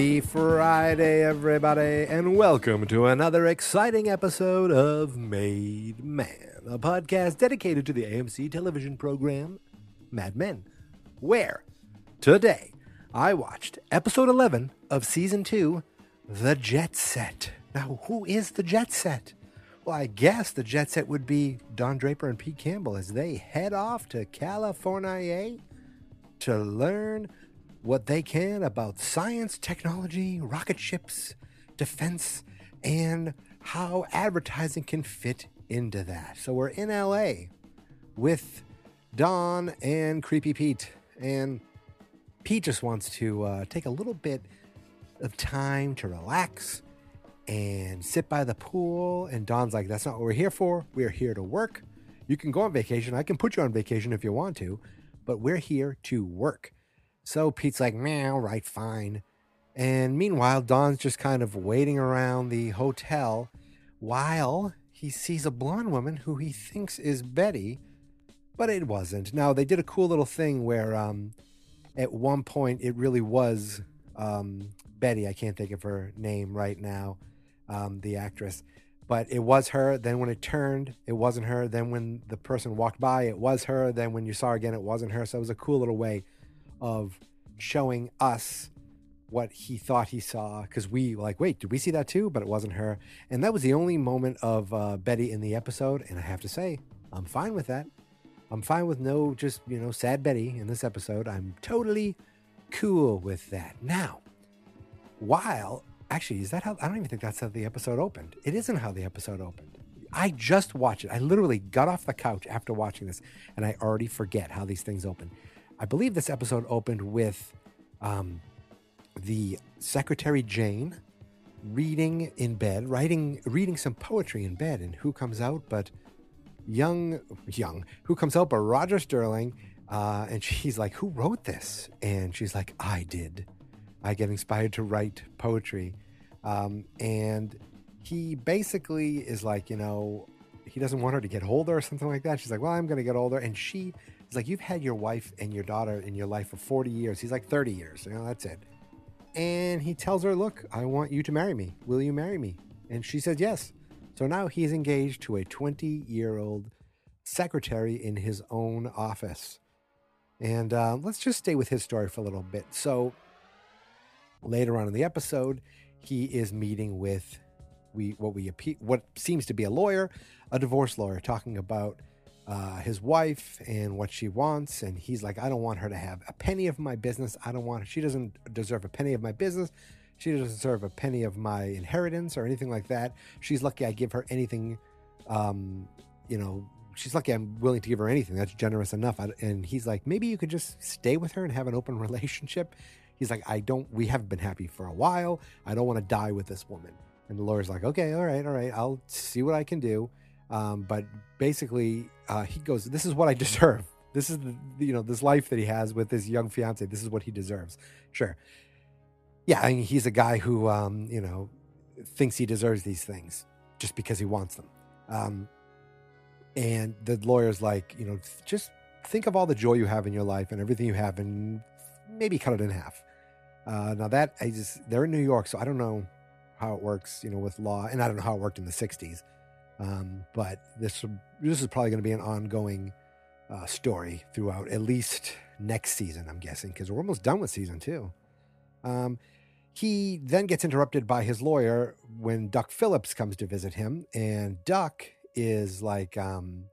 Happy Friday, everybody, and welcome to another exciting episode of Made Man, a podcast dedicated to the AMC television program Mad Men, where today I watched episode 11 of season 2, The Jet Set. Now, who is the Jet Set? Well, I guess the Jet Set would be Don Draper and Pete Campbell as they head off to California to learn what they can about science, technology, rocket ships, defense, and how advertising can fit into that. So we're in LA with Don and Creepy Pete. And Pete just wants to uh, take a little bit of time to relax and sit by the pool. And Don's like, that's not what we're here for. We're here to work. You can go on vacation. I can put you on vacation if you want to, but we're here to work. So Pete's like, meow, right, fine. And meanwhile, Don's just kind of waiting around the hotel while he sees a blonde woman who he thinks is Betty, but it wasn't. Now, they did a cool little thing where um, at one point it really was um, Betty. I can't think of her name right now, um, the actress. But it was her. Then when it turned, it wasn't her. Then when the person walked by, it was her. Then when you saw her again, it wasn't her. So it was a cool little way of showing us what he thought he saw because we like wait did we see that too? But it wasn't her. And that was the only moment of uh, betty in the episode and i have to say i'm fine with that. I'm fine with no just you know sad betty in this episode. I'm totally cool with that. Now while actually is that how i don't even think that's how the episode opened. It isn't how the episode opened. I just watched it. I literally got off the couch after watching this and i already forget how these things open I believe this episode opened with um, the Secretary Jane reading in bed, writing, reading some poetry in bed, and who comes out but young, young, who comes out but Roger Sterling, uh, and she's like, "Who wrote this?" And she's like, "I did. I get inspired to write poetry," um, and he basically is like, you know, he doesn't want her to get older or something like that. She's like, "Well, I'm going to get older," and she He's like, You've had your wife and your daughter in your life for 40 years. He's like, 30 years. You know, that's it. And he tells her, Look, I want you to marry me. Will you marry me? And she says, Yes. So now he's engaged to a 20 year old secretary in his own office. And uh, let's just stay with his story for a little bit. So later on in the episode, he is meeting with we what we what seems to be a lawyer, a divorce lawyer, talking about uh, his wife and what she wants. And he's like, I don't want her to have a penny of my business. I don't want her. She doesn't deserve a penny of my business. She doesn't deserve a penny of my inheritance or anything like that. She's lucky I give her anything. Um, you know, she's lucky I'm willing to give her anything. That's generous enough. And he's like, maybe you could just stay with her and have an open relationship. He's like, I don't, we haven't been happy for a while. I don't want to die with this woman. And the lawyer's like, okay, all right, all right. I'll see what I can do. Um, but basically, uh, he goes, "This is what I deserve. This is the you know this life that he has with his young fiance. This is what he deserves." Sure, yeah, I mean, he's a guy who um, you know thinks he deserves these things just because he wants them. Um, and the lawyer's like, you know, just think of all the joy you have in your life and everything you have, and maybe cut it in half. Uh, now that I just they're in New York, so I don't know how it works, you know, with law, and I don't know how it worked in the '60s. Um, but this this is probably going to be an ongoing uh, story throughout at least next season, I'm guessing, because we're almost done with season two. Um, he then gets interrupted by his lawyer when Duck Phillips comes to visit him, and Duck is like, um,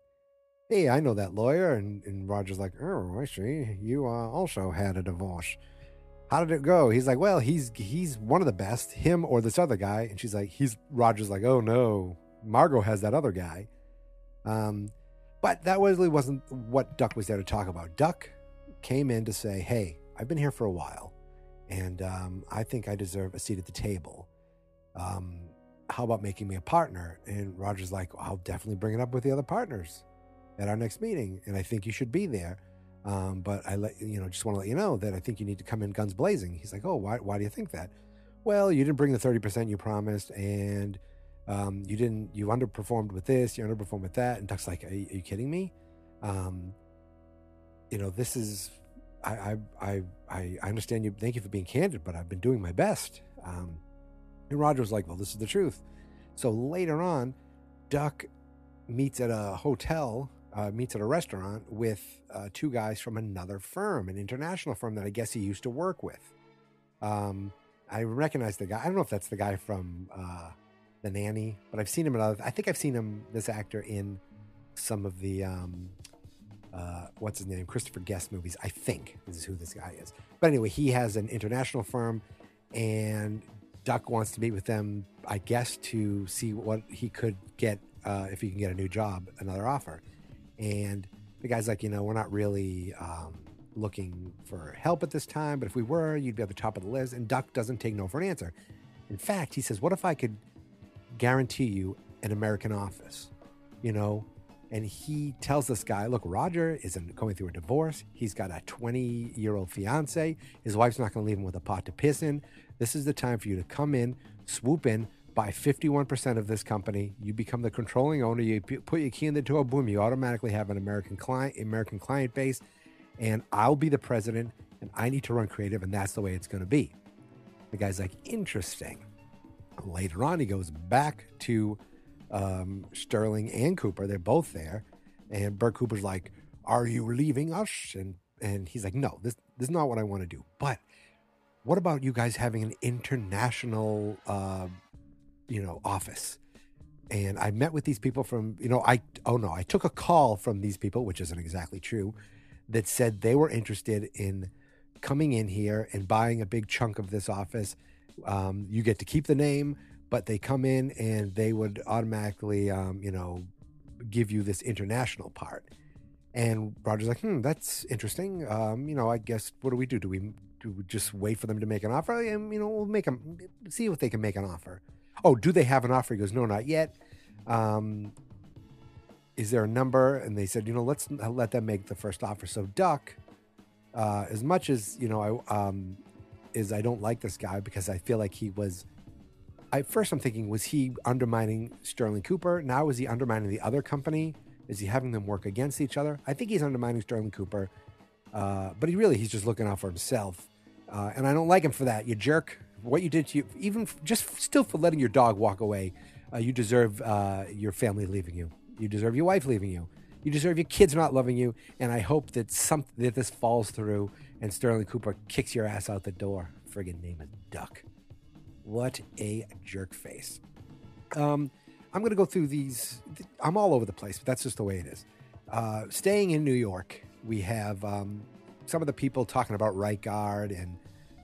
"Hey, I know that lawyer," and, and Roger's like, "Oh, I see. You uh, also had a divorce." How did it go? He's like, well, he's he's one of the best, him or this other guy. And she's like, he's Roger's like, oh no, Margot has that other guy. Um, but that really wasn't what Duck was there to talk about. Duck came in to say, Hey, I've been here for a while, and um, I think I deserve a seat at the table. Um, how about making me a partner? And Roger's like, I'll definitely bring it up with the other partners at our next meeting, and I think you should be there. Um, but I let you know, just want to let you know that I think you need to come in guns blazing. He's like, Oh, why? Why do you think that? Well, you didn't bring the thirty percent you promised, and um, you didn't you underperformed with this you underperformed with that and duck's like are you, are you kidding me um, you know this is I, I, I, I understand you. Thank you for being candid, but I've been doing my best. Um, and Roger was like, well, this is the truth. So later on, Duck meets at a hotel, uh, meets at a restaurant with uh, two guys from another firm, an international firm that I guess he used to work with. Um, I recognize the guy. I don't know if that's the guy from uh, The Nanny, but I've seen him in other. I think I've seen him, this actor, in some of the um, uh, what's his name, Christopher Guest movies. I think this is who this guy is. But anyway, he has an international firm, and Duck wants to meet with them. I guess to see what he could get uh, if he can get a new job, another offer. And the guy's like, you know, we're not really um, looking for help at this time, but if we were, you'd be at the top of the list. And Duck doesn't take no for an answer. In fact, he says, what if I could guarantee you an American office? You know, and he tells this guy, look, Roger is going through a divorce. He's got a 20 year old fiance. His wife's not going to leave him with a pot to piss in. This is the time for you to come in, swoop in, buy 51% of this company. You become the controlling owner. You put your key in the door, boom, you automatically have an American client, American client base. And I'll be the president and I need to run creative. And that's the way it's going to be. The guy's like, interesting. Later on, he goes back to um, Sterling and Cooper. They're both there, and Bert Cooper's like, "Are you leaving us?" And and he's like, "No, this this is not what I want to do." But what about you guys having an international, uh, you know, office? And I met with these people from, you know, I oh no, I took a call from these people, which isn't exactly true, that said they were interested in coming in here and buying a big chunk of this office. Um, you get to keep the name but they come in and they would automatically, um, you know, give you this international part. And Roger's like, hmm, that's interesting. Um, you know, I guess what do we do? Do we do we just wait for them to make an offer? And you know, we'll make them see if they can make an offer. Oh, do they have an offer? He goes, no, not yet. Um, is there a number? And they said, you know, let's let them make the first offer. So Duck, uh, as much as you know, I um, is I don't like this guy because I feel like he was I first I'm thinking, was he undermining Sterling Cooper? Now is he undermining the other company? Is he having them work against each other? I think he's undermining Sterling Cooper, uh, but he really he's just looking out for himself, uh, and I don't like him for that. You jerk! What you did to you, even just still for letting your dog walk away, uh, you deserve uh, your family leaving you. You deserve your wife leaving you. You deserve your kids not loving you. And I hope that some that this falls through and Sterling Cooper kicks your ass out the door. Friggin' name it Duck. What a jerk face. Um, I'm going to go through these. I'm all over the place, but that's just the way it is. Uh, staying in New York, we have um, some of the people talking about right guard, and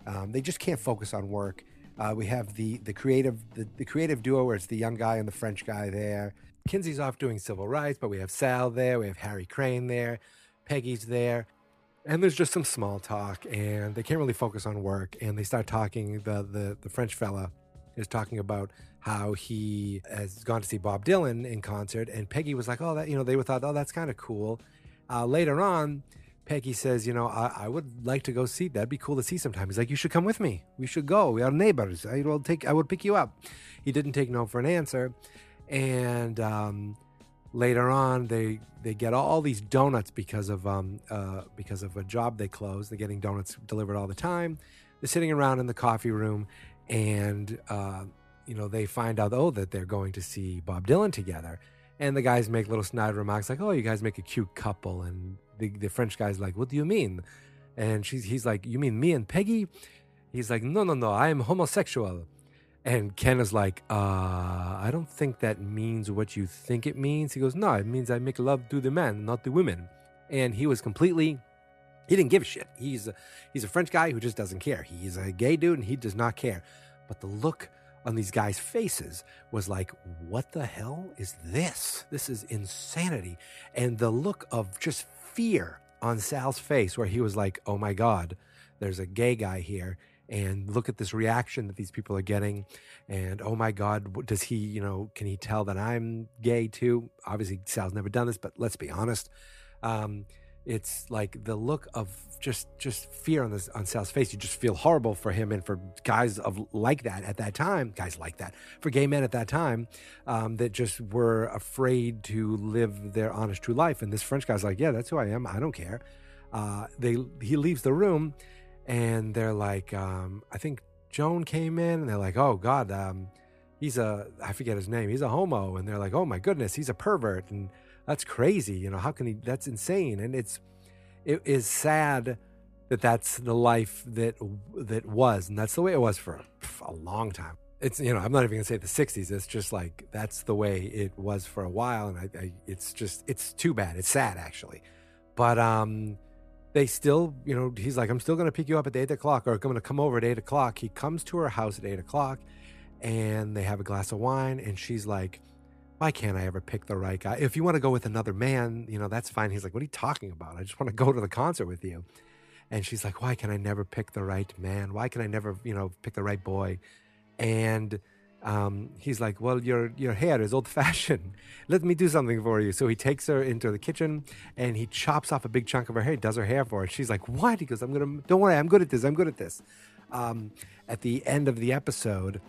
um, they just can't focus on work. Uh, we have the the creative the, the creative duo where it's the young guy and the French guy there. Kinsey's off doing civil rights, but we have Sal there. We have Harry Crane there. Peggy's there and there's just some small talk and they can't really focus on work and they start talking the the, the french fella is talking about how he has gone to see bob dylan in concert and peggy was like oh that you know they were thought oh that's kind of cool. Uh, later on peggy says you know I, I, would like to go see that'd be cool to see sometime. He's like you should come with me. We should go. We are neighbors. I will take i would pick you up. He didn't take no for an answer and um, later on they they get all these donuts because of um uh because of a job they closed. They're getting donuts delivered all the time. They're sitting around in the coffee room and uh you know they find out oh that they're going to see bob dylan together. And the guys make little snide remarks like oh you guys make a cute couple. And the, the french guy's like what do you mean? And she's he's like you mean me and peggy? He's like no no no i am homosexual and Ken is like, uh, I don't think that means what you think it means. He goes, No, it means I make love to the men, not the women. And he was completely, he didn't give a shit. He's a, he's a French guy who just doesn't care. He's a gay dude and he does not care. But the look on these guys' faces was like, What the hell is this? This is insanity. And the look of just fear on Sal's face, where he was like, Oh my God, there's a gay guy here and look at this reaction that these people are getting and oh my god does he you know can he tell that i'm gay too? Obviously sal's never done this but let's be honest um, it's like the look of just just fear on this on sal's face. You just feel horrible for him and for guys of like that at that time guys like that for gay men at that time um, that just were afraid to live their honest true life. And this french guy's like yeah that's who i am. I don't care. Uh, they he leaves the room, and they're like, um, I think Joan came in, and they're like, oh God, um, he's a I forget his name, he's a homo, and they're like, oh my goodness, he's a pervert, and that's crazy, you know, how can he? That's insane, and it's it is sad that that's the life that that was, and that's the way it was for a, a long time. It's you know I'm not even gonna say the '60s. It's just like that's the way it was for a while, and I, I it's just it's too bad. It's sad actually, but um, they still you know he's like I'm still gonna pick you up at eight o'clock, or I'm gonna come over at eight o'clock. He comes to her house at eight o'clock, and they have a glass of wine, and she's like why can't I ever pick the right guy? If you want to go with another man, you know, that's fine. He's like, what are you talking about? I just want to go to the concert with you. And she's like, why can I never pick the right man? Why can I never, you know, pick the right boy? And um, he's like, well, your your hair is old fashioned. Let me do something for you. So he takes her into the kitchen and he chops off a big chunk of her hair, does her hair for her. She's like, what? He goes, I'm gonna, don't worry, I'm good at this. I'm good at this. Um, at the end of the episode,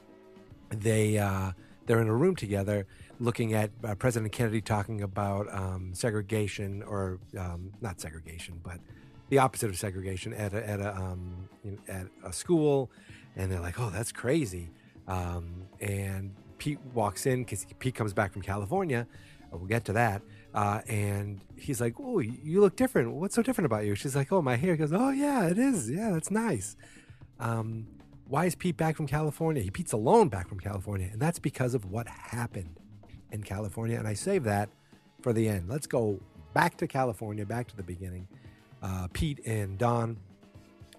they uh, they're in a room together looking at uh, President Kennedy talking about um, segregation, or um, not segregation, but the opposite of segregation at a, at a, um, at a school, and they're like, "Oh, that's crazy." Um, and Pete walks in because Pete comes back from California. Uh, we'll get to that. Uh, and he's like, "Oh, you look different. What's so different about you?" She's like, "Oh, my hair." He goes, "Oh, yeah, it is. Yeah, that's nice." Um, why is Pete back from California? He Pete's alone back from California, and that's because of what happened in California. And I save that for the end. Let's go back to California, back to the beginning. Uh, Pete and Don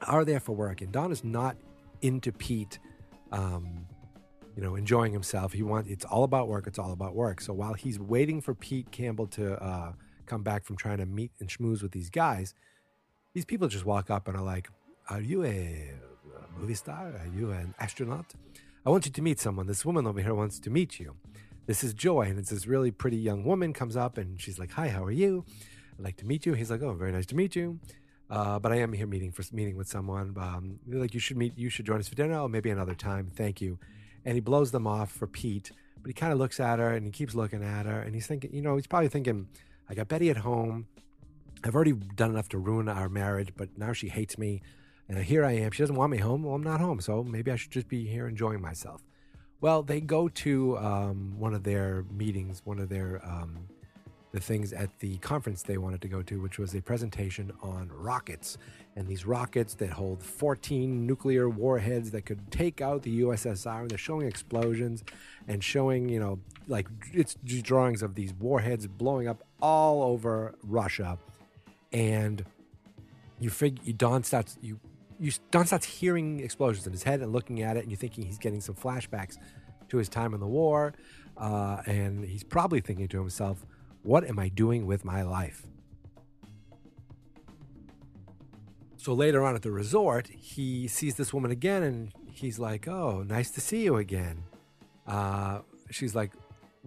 are there for work, and Don is not into Pete, um, you know, enjoying himself. He wants it's all about work. It's all about work. So while he's waiting for Pete Campbell to uh, come back from trying to meet and schmooze with these guys, these people just walk up and are like, "Are you a movie star? Are you an astronaut? I want you to meet someone. This woman over here wants to meet you." This is Joy, and it's this really pretty young woman comes up and she's like, "Hi, how are you? I'd like to meet you." He's like, "Oh, very nice to meet you." Uh, but I am here meeting for meeting with someone. Um, like you should meet. You should join us for dinner. Oh, maybe another time. Thank you. And he blows them off for Pete. But he kind of looks at her and he keeps looking at her. And he's thinking, you know, he's probably thinking, I got Betty at home. I've already done enough to ruin our marriage, but now she hates me. And here I am. She doesn't want me home. Well, I'm not home. So maybe I should just be here enjoying myself. Well, they go to um, one of their meetings, one of their um, the things at the conference they wanted to go to, which was a presentation on rockets and these rockets that hold 14 nuclear warheads that could take out the USSR. And they're showing explosions and showing, you know, like it's drawings of these warheads blowing up all over Russia. And you figure Don starts you you Don starts hearing explosions in his head and looking at it, and you're thinking he's getting some flashbacks to his time in the war, uh, and he's probably thinking to himself, "What am I doing with my life?" So later on at the resort, he sees this woman again, and he's like, "Oh, nice to see you again." Uh, she's like,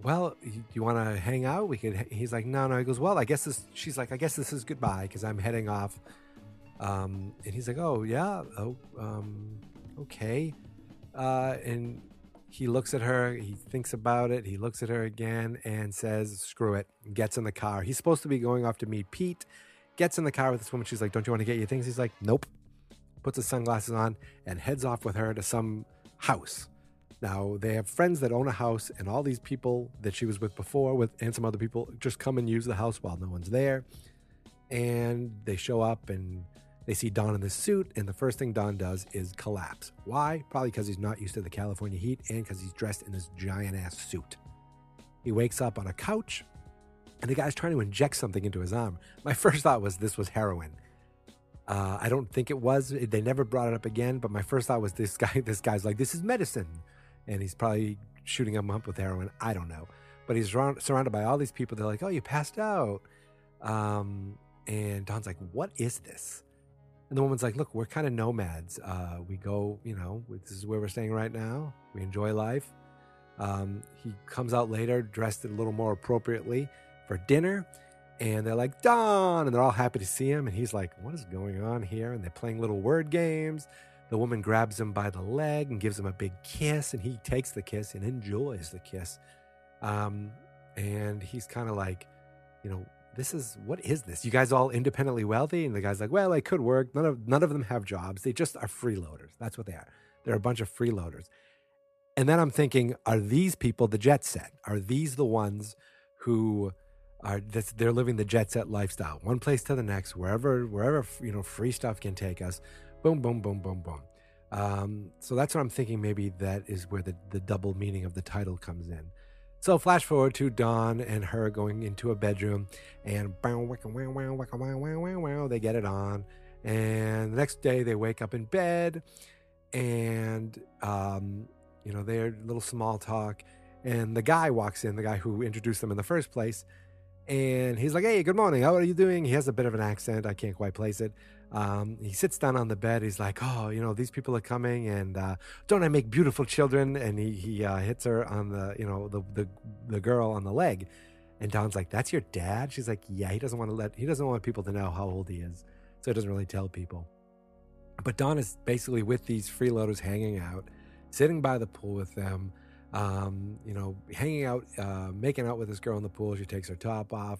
"Well, you, you want to hang out? We could." He's like, "No, no." He goes, "Well, I guess this." She's like, "I guess this is goodbye because I'm heading off." Um, and he's like, "Oh yeah, oh um, okay." Uh, and he looks at her, he thinks about it, he looks at her again, and says, "Screw it." Gets in the car. He's supposed to be going off to meet Pete. Gets in the car with this woman. She's like, "Don't you want to get your things?" He's like, "Nope." Puts his sunglasses on and heads off with her to some house. Now they have friends that own a house, and all these people that she was with before, with and some other people, just come and use the house while no one's there. And they show up and they see Don in this suit, and the first thing Don does is collapse. Why? Probably because he's not used to the California heat and because he's dressed in this giant ass suit. He wakes up on a couch, and the guy's trying to inject something into his arm. My first thought was this was heroin. Uh, I don't think it was. They never brought it up again. But my first thought was this guy. This guy's like, this is medicine, and he's probably shooting him up with heroin. I don't know. But he's surrounded by all these people. They're like, oh, you passed out. Um, and Don's like, what is this? And the woman's like, look, we're kind of nomads. Uh, we go, you know, this is where we're staying right now. We enjoy life. Um, he comes out later dressed a little more appropriately for dinner. And they're like, Don. And they're all happy to see him. And he's like, what is going on here? And they're playing little word games. The woman grabs him by the leg and gives him a big kiss. And he takes the kiss and enjoys the kiss. Um, and he's kind of like, you know, this is what is this? You guys all independently wealthy? And the guy's like, well, I could work. None of none of them have jobs. They just are freeloaders. That's what they are. They're a bunch of freeloaders. And then I'm thinking, are these people the jet set? Are these the ones who are this, they're living the jet set lifestyle, one place to the next, wherever wherever you know free stuff can take us. Boom, boom, boom, boom, boom. Um, so that's what I'm thinking. Maybe that is where the the double meaning of the title comes in. So flash forward to Don and her going into a bedroom, and they get it on. And the next day they wake up in bed, and um, you know they're little small talk. And the guy walks in, the guy who introduced them in the first place, and he's like, "Hey, good morning. How are you doing?" He has a bit of an accent. I can't quite place it. Um, he sits down on the bed. He's like, "Oh, you know, these people are coming, and uh, don't I make beautiful children?" And he he uh, hits her on the you know the the the girl on the leg, and Don's like, "That's your dad?" She's like, "Yeah." He doesn't want to let he doesn't want people to know how old he is, so he doesn't really tell people. But Don is basically with these freeloaders hanging out, sitting by the pool with them um, you know, hanging out, uh, making out with this girl in the pool. She takes her top off.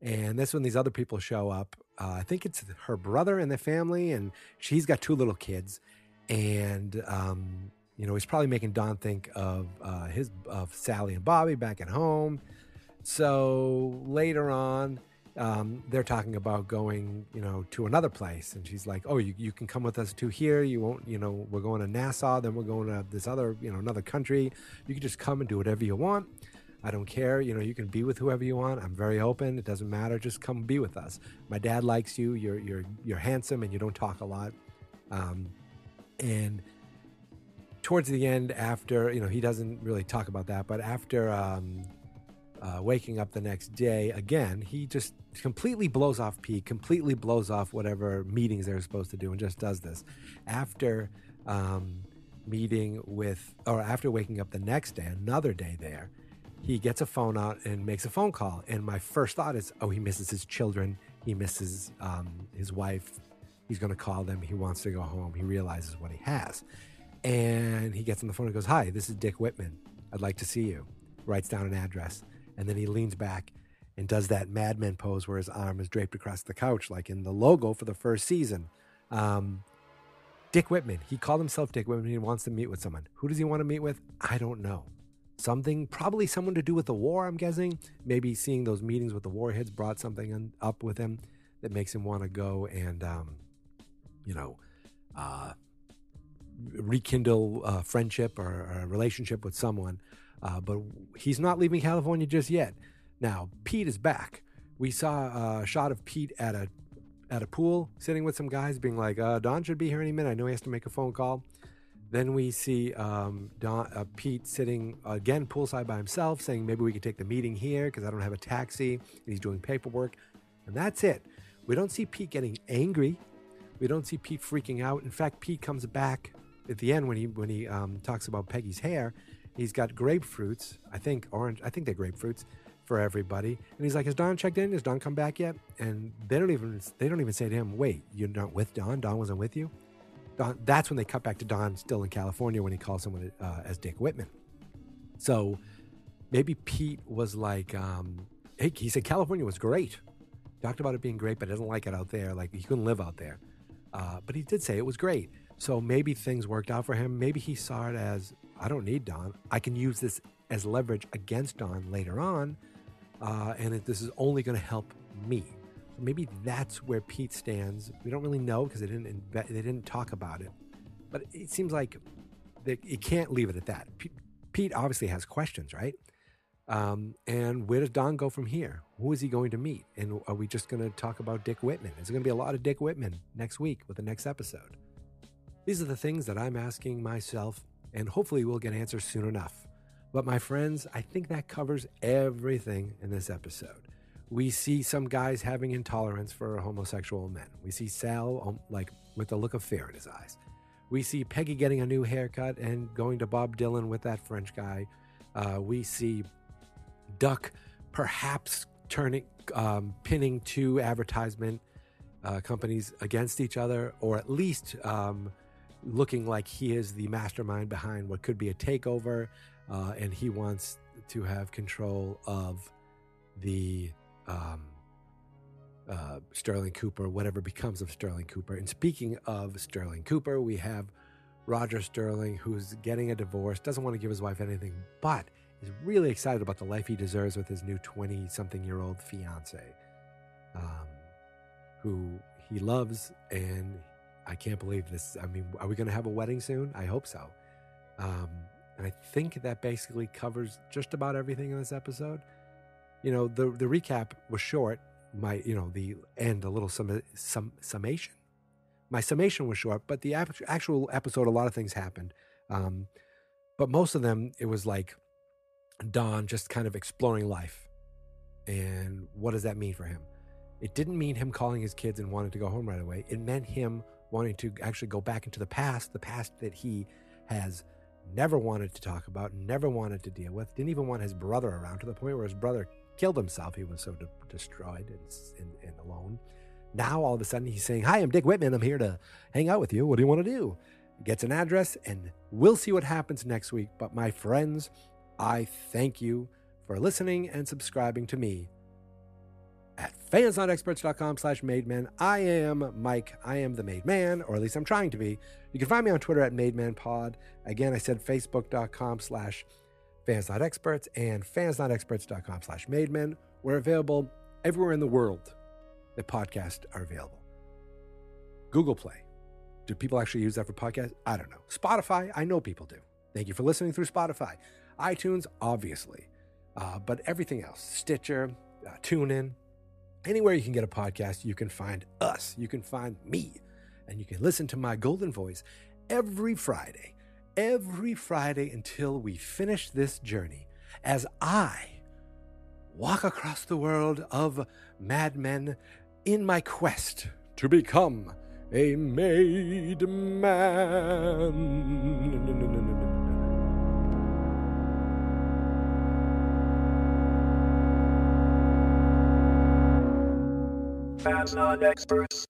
And that's when these other people show up. Uh, I think it's her brother and the family, and she's got two little kids. And, um, you know, he's probably making Don think of uh, his of Sally and Bobby back at home. So later on, um, they're talking about going, you know, to another place. And she's like, oh, you, you can come with us to here. You won't, you know, we're going to Nassau, then we're going to this other, you know, another country. You can just come and do whatever you want. I don't care. You know, you can be with whoever you want. I'm very open. It doesn't matter. Just come be with us. My dad likes you. You're, you're, you're handsome and you don't talk a lot. Um, and towards the end, after, you know, he doesn't really talk about that, but after, um, uh, waking up the next day again, he just completely blows off Pete, completely blows off whatever meetings they're supposed to do, and just does this. After um, meeting with, or after waking up the next day, another day there, he gets a phone out and makes a phone call. And my first thought is, oh, he misses his children, he misses um, his wife. He's going to call them. He wants to go home. He realizes what he has. And he gets on the phone and goes, Hi, this is Dick Whitman. I'd like to see you. Writes down an address and then he leans back and does that Mad Men pose where his arm is draped across the couch, like in the logo for the first season. Um, Dick Whitman, he called himself Dick Whitman. He wants to meet with someone. Who does he want to meet with? I don't know. Something, probably someone to do with the war, I'm guessing. Maybe seeing those meetings with the warheads brought something up with him that makes him want to go and, um, you know, uh, rekindle a friendship or a relationship with someone. Uh, but he's not leaving California just yet. Now, Pete is back. We saw a shot of Pete at a at a pool sitting with some guys being like, uh, Don should be here any minute. I know he has to make a phone call. Then we see um, Don, uh, Pete sitting again poolside by himself saying, maybe we could take the meeting here because I don't have a taxi. And he's doing paperwork. And that's it. We don't see Pete getting angry. We don't see Pete freaking out. In fact, Pete comes back at the end when he when he um, talks about Peggy's hair He's got grapefruits, I think orange, I think they're grapefruits for everybody. And he's like, "Has Don checked in? Has Don come back yet?" And they don't even they don't even say to him, "Wait, you're not with Don? Don wasn't with you." Don, that's when they cut back to Don still in California when he calls someone uh, as Dick Whitman. So maybe Pete was like, um, hey, he said California was great. Talked about it being great, but doesn't like it out there. Like he couldn't live out there. Uh, but he did say it was great. So maybe things worked out for him. Maybe he saw it as I don't need Don. I can use this as leverage against Don later on, uh, and this is only going to help me. Maybe that's where Pete stands. We don't really know because they didn't they didn't talk about it, but it seems like they, you can't leave it at that. Pete, Pete obviously has questions, right? Um, and where does Don go from here? Who is he going to meet? And are we just going to talk about Dick Whitman? Is going to be a lot of Dick Whitman next week with the next episode? These are the things that I'm asking myself and hopefully we'll get answers soon enough. But my friends, I think that covers everything in this episode. We see some guys having intolerance for homosexual men. We see Sal um, like with a look of fear in his eyes. We see Peggy getting a new haircut and going to Bob Dylan with that French guy. Uh, we see Duck perhaps turning, um, pinning two advertisement uh, companies against each other, or at least um, looking like he is the mastermind behind what could be a takeover, uh, and he wants to have control of the um, uh, Sterling Cooper, whatever becomes of Sterling Cooper. And speaking of Sterling Cooper, we have Roger Sterling, who's getting a divorce, doesn't want to give his wife anything, but is really excited about the life he deserves with his new 20 something year old fiance, um, who he loves. And I can't believe this. I mean, are we going to have a wedding soon? I hope so. Um, and I think that basically covers just about everything in this episode. You know, the the recap was short. My, you know, the end a little sum, sum, summation. My summation was short, but the actual episode, a lot of things happened. Um, but most of them, it was like Don just kind of exploring life, and what does that mean for him? It didn't mean him calling his kids and wanting to go home right away. It meant him wanting to actually go back into the past, the past that he has never wanted to talk about, never wanted to deal with, didn't even want his brother around to the point where his brother killed himself. He was so de- destroyed and, and, and, alone. Now, all of a sudden, he's saying, Hi, I'm Dick Whitman. I'm here to hang out with you. What do you want to do? Gets an address, and we'll see what happens next week. But my friends, I thank you for listening and subscribing to me fansnotexperts.com slash made man. I am Mike. I am the made man, or at least I'm trying to be. You can find me on Twitter at made man mademanpod. Again, I said facebook.com slash fansnotexperts and fansnotexperts.com slash mademan. We're available everywhere in the world that podcasts are available. Google Play. Do people actually use that for podcasts? I don't know. Spotify, I know people do. Thank you for listening through Spotify. iTunes, obviously. Uh, but everything else, Stitcher, uh, TuneIn, Anywhere you can get a podcast, you can find us. You can find me. And you can listen to my golden voice every Friday, every Friday until we finish this journey as I walk across the world of madmen in my quest to become a made man. Fans not experts.